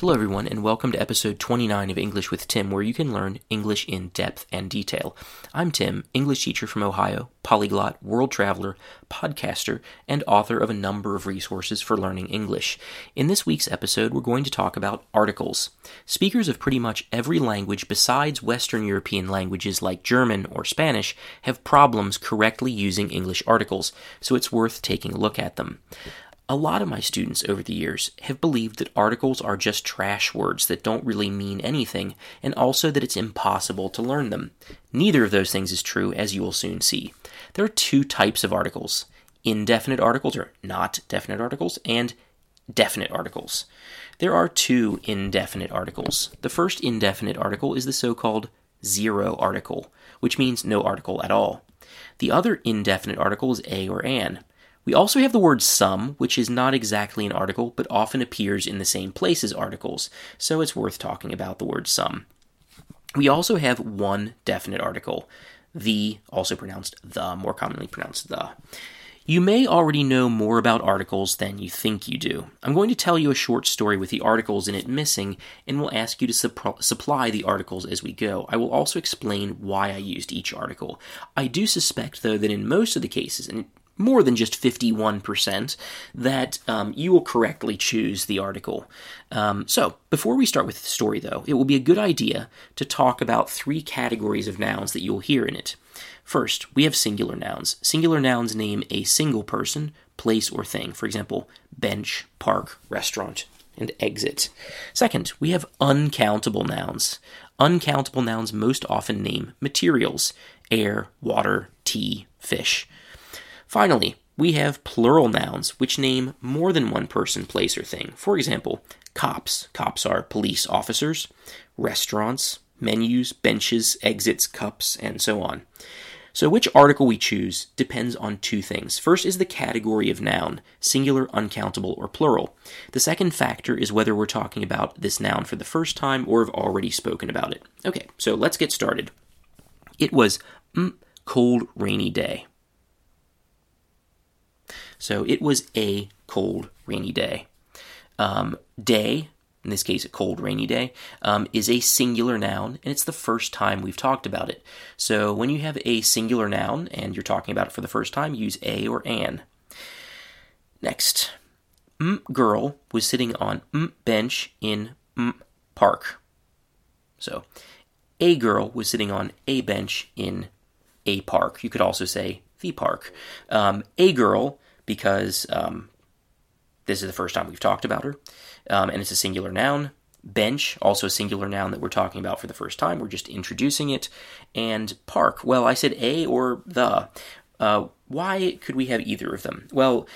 Hello, everyone, and welcome to episode 29 of English with Tim, where you can learn English in depth and detail. I'm Tim, English teacher from Ohio, polyglot, world traveler, podcaster, and author of a number of resources for learning English. In this week's episode, we're going to talk about articles. Speakers of pretty much every language besides Western European languages like German or Spanish have problems correctly using English articles, so it's worth taking a look at them. A lot of my students over the years have believed that articles are just trash words that don't really mean anything, and also that it's impossible to learn them. Neither of those things is true, as you will soon see. There are two types of articles indefinite articles, or not definite articles, and definite articles. There are two indefinite articles. The first indefinite article is the so called zero article, which means no article at all. The other indefinite article is a or an. We also have the word some, which is not exactly an article, but often appears in the same place as articles, so it's worth talking about the word some. We also have one definite article, the, also pronounced the, more commonly pronounced the. You may already know more about articles than you think you do. I'm going to tell you a short story with the articles in it missing, and will ask you to supp- supply the articles as we go. I will also explain why I used each article. I do suspect, though, that in most of the cases, and more than just 51%, that um, you will correctly choose the article. Um, so, before we start with the story, though, it will be a good idea to talk about three categories of nouns that you'll hear in it. First, we have singular nouns. Singular nouns name a single person, place, or thing. For example, bench, park, restaurant, and exit. Second, we have uncountable nouns. Uncountable nouns most often name materials air, water, tea, fish. Finally, we have plural nouns which name more than one person, place, or thing. For example, cops. Cops are police officers, restaurants, menus, benches, exits, cups, and so on. So, which article we choose depends on two things. First is the category of noun, singular, uncountable, or plural. The second factor is whether we're talking about this noun for the first time or have already spoken about it. Okay, so let's get started. It was mm, cold, rainy day. So it was a cold, rainy day. Um, day, in this case, a cold, rainy day, um, is a singular noun, and it's the first time we've talked about it. So when you have a singular noun and you're talking about it for the first time, use a or an. Next, M girl was sitting on M bench in M park. So, a girl was sitting on a bench in a park. You could also say the park. Um, a girl because um, this is the first time we've talked about her, um, and it's a singular noun. Bench, also a singular noun that we're talking about for the first time. We're just introducing it. And park, well, I said a or the. Uh, why could we have either of them? Well,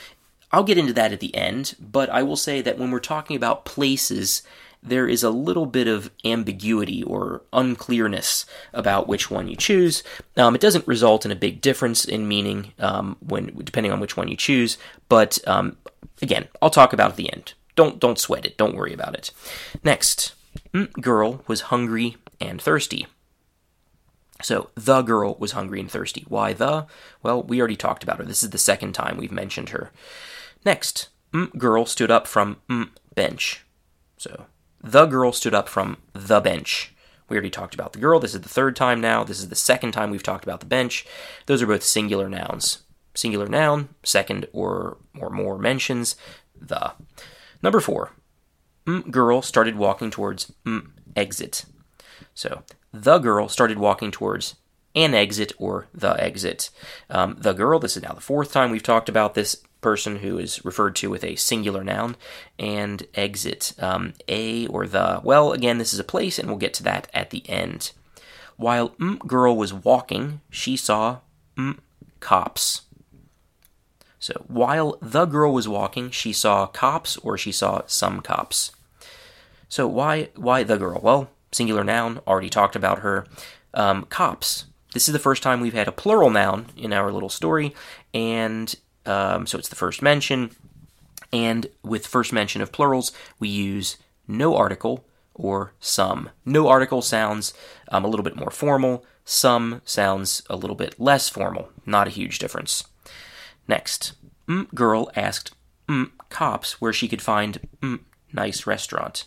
I'll get into that at the end, but I will say that when we're talking about places there is a little bit of ambiguity or unclearness about which one you choose. Um, it doesn't result in a big difference in meaning um, when depending on which one you choose, but um, again, I'll talk about at the end. Don't don't sweat it. Don't worry about it. Next, mm, girl was hungry and thirsty. So, the girl was hungry and thirsty. Why the? Well, we already talked about her. This is the second time we've mentioned her. Next, mm, girl stood up from mm, bench. So, the girl stood up from the bench. We already talked about the girl. This is the third time now. This is the second time we've talked about the bench. Those are both singular nouns. Singular noun, second or, or more mentions, the. Number four, mm, girl started walking towards mm, exit. So, the girl started walking towards an exit or the exit. Um, the girl, this is now the fourth time we've talked about this person who is referred to with a singular noun, and exit, um, a or the. Well, again, this is a place, and we'll get to that at the end. While girl was walking, she saw cops. So while the girl was walking, she saw cops or she saw some cops. So why why the girl? Well, singular noun, already talked about her. Um, cops. This is the first time we've had a plural noun in our little story, and um, so it's the first mention. And with first mention of plurals, we use no article or some. No article sounds um, a little bit more formal. Some sounds a little bit less formal. Not a huge difference. Next, mm, girl asked mm, cops where she could find mm, nice restaurant.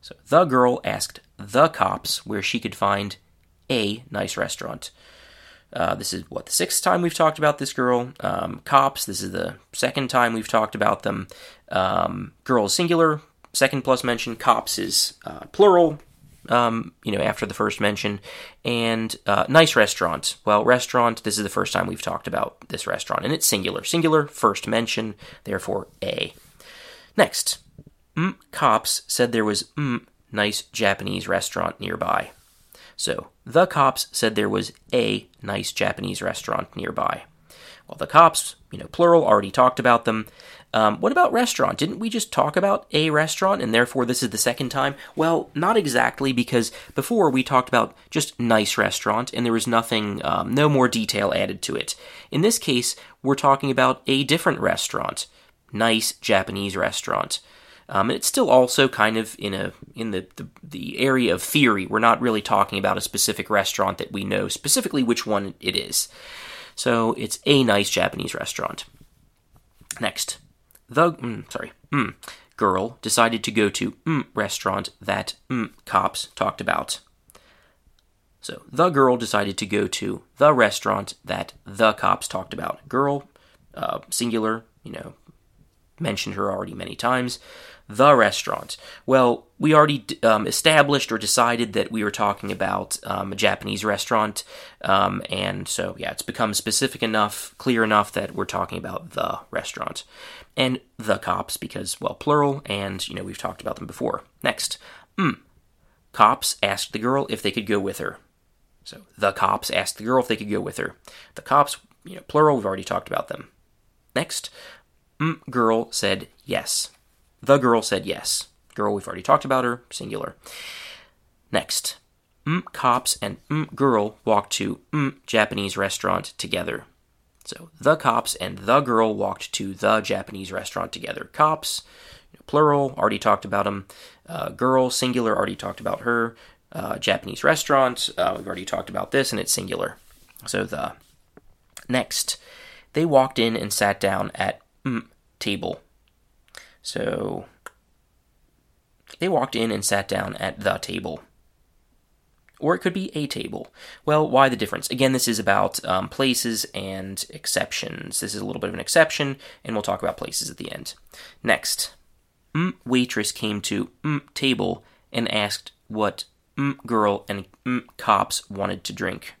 So the girl asked the cops where she could find a nice restaurant. Uh, this is what the sixth time we've talked about this girl. Um, cops. This is the second time we've talked about them. Um, girl is singular. Second plus mention. Cops is uh, plural. Um, you know, after the first mention, and uh, nice restaurant. Well, restaurant. This is the first time we've talked about this restaurant, and it's singular. Singular. First mention. Therefore, a. Next, mm, cops said there was mm, nice Japanese restaurant nearby. So, the cops said there was a nice Japanese restaurant nearby. Well, the cops, you know, plural, already talked about them. Um, what about restaurant? Didn't we just talk about a restaurant and therefore this is the second time? Well, not exactly because before we talked about just nice restaurant and there was nothing, um, no more detail added to it. In this case, we're talking about a different restaurant, nice Japanese restaurant. Um, and it's still also kind of in a in the, the, the area of theory. We're not really talking about a specific restaurant that we know specifically which one it is. So it's a nice Japanese restaurant. Next, the mm, sorry mm, girl decided to go to mm, restaurant that mm, cops talked about. So the girl decided to go to the restaurant that the cops talked about. Girl, uh, singular, you know, mentioned her already many times the restaurant. Well, we already um, established or decided that we were talking about um, a Japanese restaurant, um, and so yeah, it's become specific enough, clear enough that we're talking about the restaurant and the cops because well, plural, and you know we've talked about them before. Next, mm, cops asked the girl if they could go with her. So the cops asked the girl if they could go with her. The cops, you know, plural, we've already talked about them. Next, mm, girl said yes. The girl said yes. Girl, we've already talked about her, singular. Next, mm, cops and mm, girl walked to mm, Japanese restaurant together. So the cops and the girl walked to the Japanese restaurant together. Cops, plural, already talked about them. Uh, girl, singular, already talked about her. Uh, Japanese restaurant, uh, we've already talked about this, and it's singular. So the next, they walked in and sat down at mm, table so they walked in and sat down at the table. Or it could be a table. Well, why the difference? Again, this is about um, places and exceptions. This is a little bit of an exception, and we'll talk about places at the end. Next, mm, waitress came to mm, table and asked what mm, girl and mm, cops wanted to drink.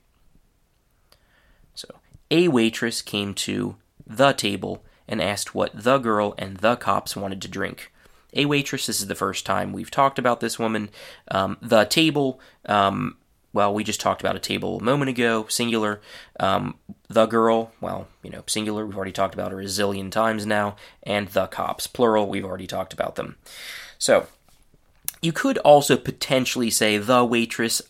So, a waitress came to the table and asked what the girl and the cops wanted to drink. A waitress, this is the first time we've talked about this woman. Um, the table, um, well, we just talked about a table a moment ago, singular. Um, the girl, well, you know, singular, we've already talked about her a zillion times now. And the cops, plural, we've already talked about them. So, you could also potentially say the waitress.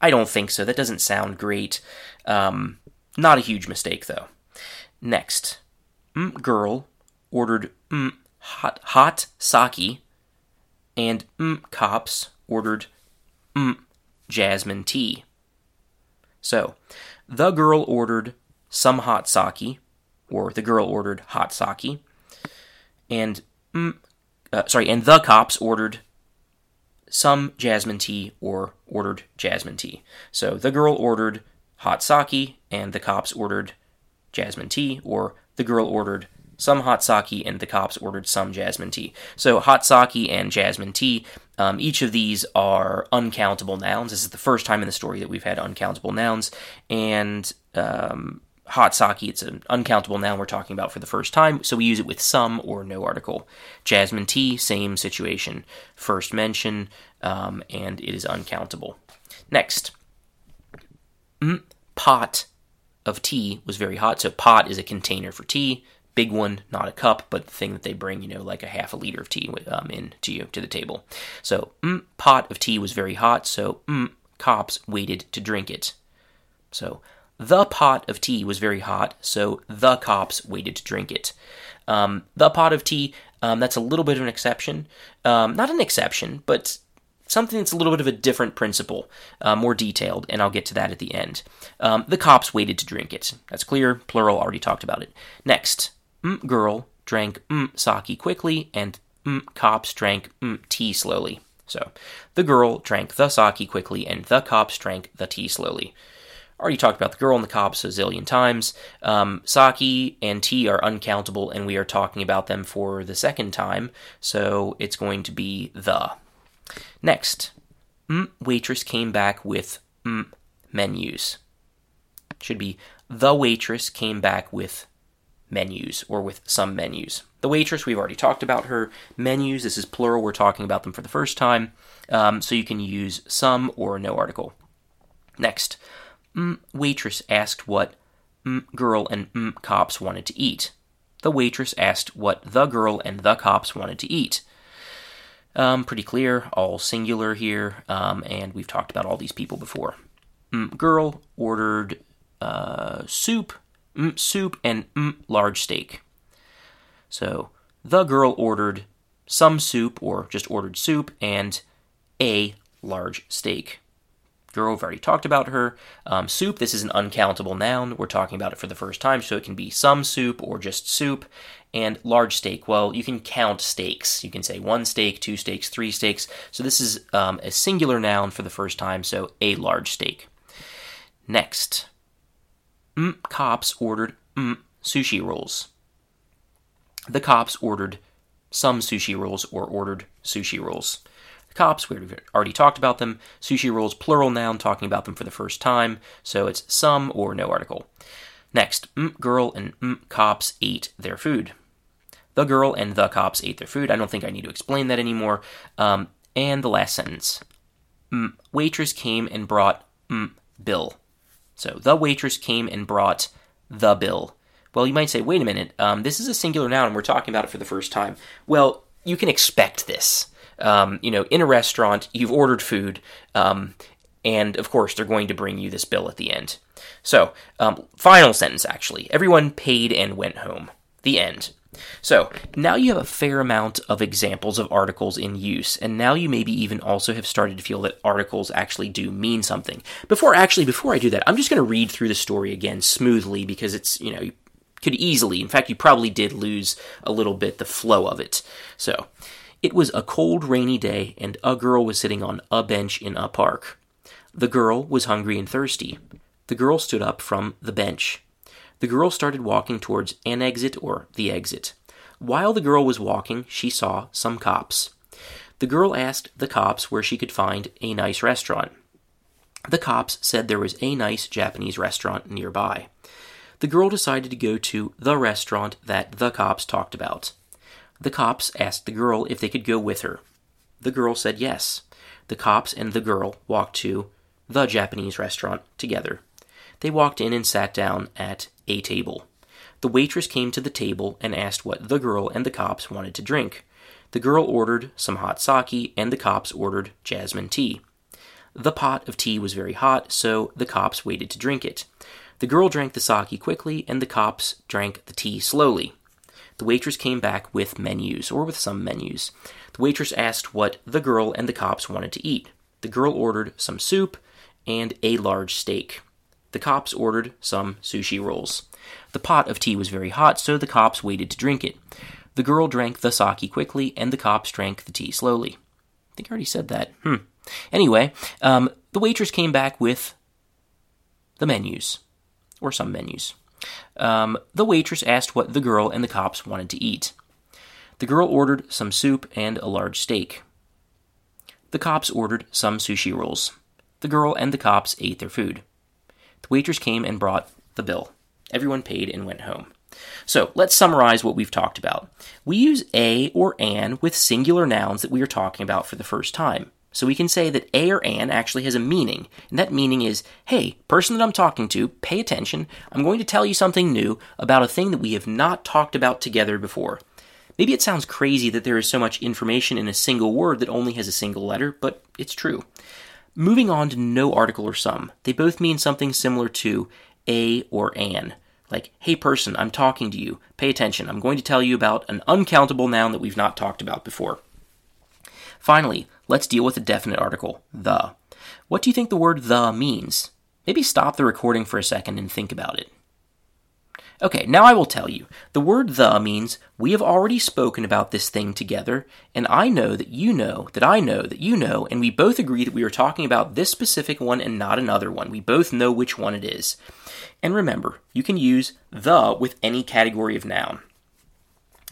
I don't think so. That doesn't sound great. Um, not a huge mistake, though. Next, mm, girl ordered mm, hot, hot sake, and mm, cops ordered mm, jasmine tea. So, the girl ordered some hot sake, or the girl ordered hot sake, and mm, uh, sorry, and the cops ordered some jasmine tea or ordered jasmine tea. So the girl ordered hot sake, and the cops ordered jasmine tea or the girl ordered some hot sake and the cops ordered some jasmine tea. So, hot sake and jasmine tea, um, each of these are uncountable nouns. This is the first time in the story that we've had uncountable nouns. And um, hot sake, it's an uncountable noun we're talking about for the first time, so we use it with some or no article. Jasmine tea, same situation. First mention, um, and it is uncountable. Next, mm, pot of tea was very hot. So pot is a container for tea, big one, not a cup, but the thing that they bring, you know, like a half a liter of tea um, in to you to the table. So mm, pot of tea was very hot. So mm, cops waited to drink it. So the pot of tea was very hot. So the cops waited to drink it. Um, the pot of tea. Um, that's a little bit of an exception. Um, not an exception, but something that's a little bit of a different principle, uh, more detailed, and I'll get to that at the end. Um, the cops waited to drink it. That's clear, plural, already talked about it. Next, mm, girl drank mm, sake quickly, and mm, cops drank mm, tea slowly. So, the girl drank the sake quickly, and the cops drank the tea slowly. Already talked about the girl and the cops a zillion times. Um, sake and tea are uncountable, and we are talking about them for the second time, so it's going to be the. Next, mm, waitress came back with mm, menus. Should be the waitress came back with menus or with some menus. The waitress, we've already talked about her. Menus, this is plural, we're talking about them for the first time. Um, so you can use some or no article. Next, mm, waitress asked what mm, girl and mm, cops wanted to eat. The waitress asked what the girl and the cops wanted to eat. Um, pretty clear, all singular here, um, and we've talked about all these people before. Mm, girl ordered uh, soup, mm, soup, and mm, large steak. So the girl ordered some soup, or just ordered soup, and a large steak. Girl, we've already talked about her. Um, soup, this is an uncountable noun. We're talking about it for the first time, so it can be some soup or just soup. And large steak, well, you can count steaks. You can say one steak, two steaks, three steaks. So this is um, a singular noun for the first time, so a large steak. Next, mm, cops ordered mm, sushi rolls. The cops ordered some sushi rolls or ordered sushi rolls. Cops, We've already talked about them. Sushi rolls, plural noun, talking about them for the first time, so it's some or no article. Next, mm, girl and mm, cops ate their food. The girl and the cops ate their food. I don't think I need to explain that anymore. Um, and the last sentence. Mm, waitress came and brought bill. So the waitress came and brought the bill. Well, you might say, wait a minute, um, this is a singular noun and we're talking about it for the first time. Well, you can expect this. Um, you know, in a restaurant, you've ordered food, um, and of course, they're going to bring you this bill at the end. So, um, final sentence actually. Everyone paid and went home. The end. So, now you have a fair amount of examples of articles in use, and now you maybe even also have started to feel that articles actually do mean something. Before, actually, before I do that, I'm just going to read through the story again smoothly because it's, you know, you could easily, in fact, you probably did lose a little bit the flow of it. So, it was a cold, rainy day, and a girl was sitting on a bench in a park. The girl was hungry and thirsty. The girl stood up from the bench. The girl started walking towards an exit or the exit. While the girl was walking, she saw some cops. The girl asked the cops where she could find a nice restaurant. The cops said there was a nice Japanese restaurant nearby. The girl decided to go to the restaurant that the cops talked about. The cops asked the girl if they could go with her. The girl said yes. The cops and the girl walked to the Japanese restaurant together. They walked in and sat down at a table. The waitress came to the table and asked what the girl and the cops wanted to drink. The girl ordered some hot sake, and the cops ordered jasmine tea. The pot of tea was very hot, so the cops waited to drink it. The girl drank the sake quickly, and the cops drank the tea slowly. The waitress came back with menus, or with some menus. The waitress asked what the girl and the cops wanted to eat. The girl ordered some soup and a large steak. The cops ordered some sushi rolls. The pot of tea was very hot, so the cops waited to drink it. The girl drank the sake quickly, and the cops drank the tea slowly. I think I already said that. Hmm. Anyway, um, the waitress came back with the menus, or some menus. Um, the waitress asked what the girl and the cops wanted to eat. The girl ordered some soup and a large steak. The cops ordered some sushi rolls. The girl and the cops ate their food. The waitress came and brought the bill. Everyone paid and went home. So let's summarize what we've talked about. We use a or an with singular nouns that we are talking about for the first time. So we can say that a or an actually has a meaning, and that meaning is hey, person that I'm talking to, pay attention. I'm going to tell you something new about a thing that we have not talked about together before. Maybe it sounds crazy that there is so much information in a single word that only has a single letter, but it's true. Moving on to no article or some. They both mean something similar to a or an. Like, hey person, I'm talking to you. Pay attention. I'm going to tell you about an uncountable noun that we've not talked about before. Finally, let's deal with the definite article, the. What do you think the word the means? Maybe stop the recording for a second and think about it. Okay, now I will tell you. The word the means we have already spoken about this thing together, and I know that you know that I know that you know, and we both agree that we are talking about this specific one and not another one. We both know which one it is. And remember, you can use the with any category of noun.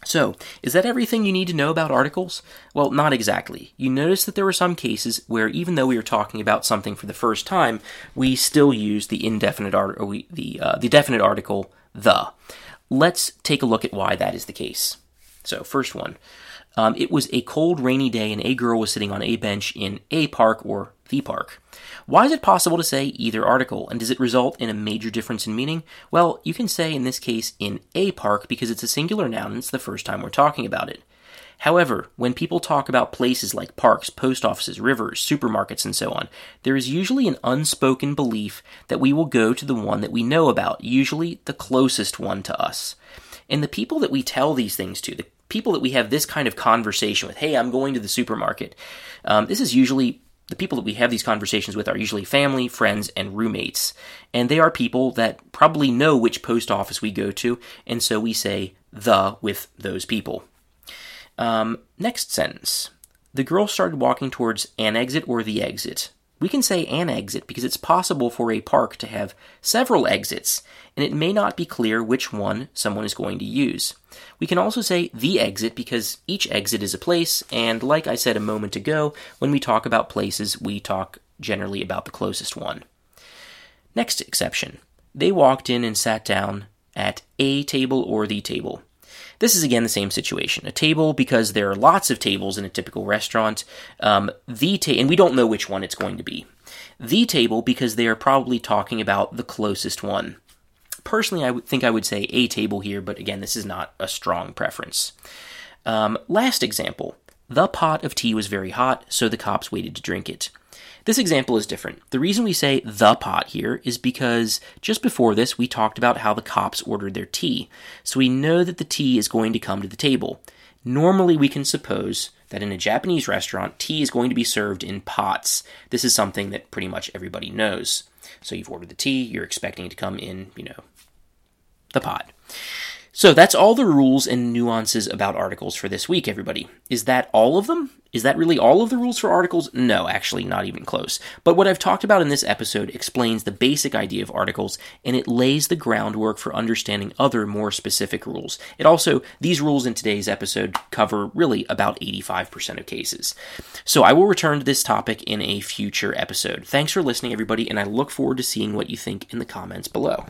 So, is that everything you need to know about articles? Well, not exactly. You notice that there were some cases where, even though we were talking about something for the first time, we still use the indefinite art- or we, the uh, the definite article the. Let's take a look at why that is the case. So, first one. Um, it was a cold, rainy day, and a girl was sitting on a bench in a park or the park. Why is it possible to say either article, and does it result in a major difference in meaning? Well, you can say in this case in a park because it's a singular noun and it's the first time we're talking about it. However, when people talk about places like parks, post offices, rivers, supermarkets, and so on, there is usually an unspoken belief that we will go to the one that we know about, usually the closest one to us. And the people that we tell these things to, the people that we have this kind of conversation with, hey, I'm going to the supermarket, um, this is usually the people that we have these conversations with are usually family, friends, and roommates. And they are people that probably know which post office we go to, and so we say the with those people. Um, next sentence. The girl started walking towards an exit or the exit. We can say an exit because it's possible for a park to have several exits, and it may not be clear which one someone is going to use. We can also say the exit because each exit is a place, and like I said a moment ago, when we talk about places, we talk generally about the closest one. Next exception. They walked in and sat down at a table or the table. This is again the same situation. A table because there are lots of tables in a typical restaurant. Um, the ta- and we don't know which one it's going to be. The table because they are probably talking about the closest one. Personally, I would think I would say a table here, but again, this is not a strong preference. Um, last example. The pot of tea was very hot, so the cops waited to drink it. This example is different. The reason we say the pot here is because just before this, we talked about how the cops ordered their tea. So we know that the tea is going to come to the table. Normally, we can suppose that in a Japanese restaurant, tea is going to be served in pots. This is something that pretty much everybody knows. So you've ordered the tea, you're expecting it to come in, you know, the pot. So that's all the rules and nuances about articles for this week, everybody. Is that all of them? Is that really all of the rules for articles? No, actually, not even close. But what I've talked about in this episode explains the basic idea of articles, and it lays the groundwork for understanding other more specific rules. It also, these rules in today's episode cover really about 85% of cases. So I will return to this topic in a future episode. Thanks for listening, everybody, and I look forward to seeing what you think in the comments below.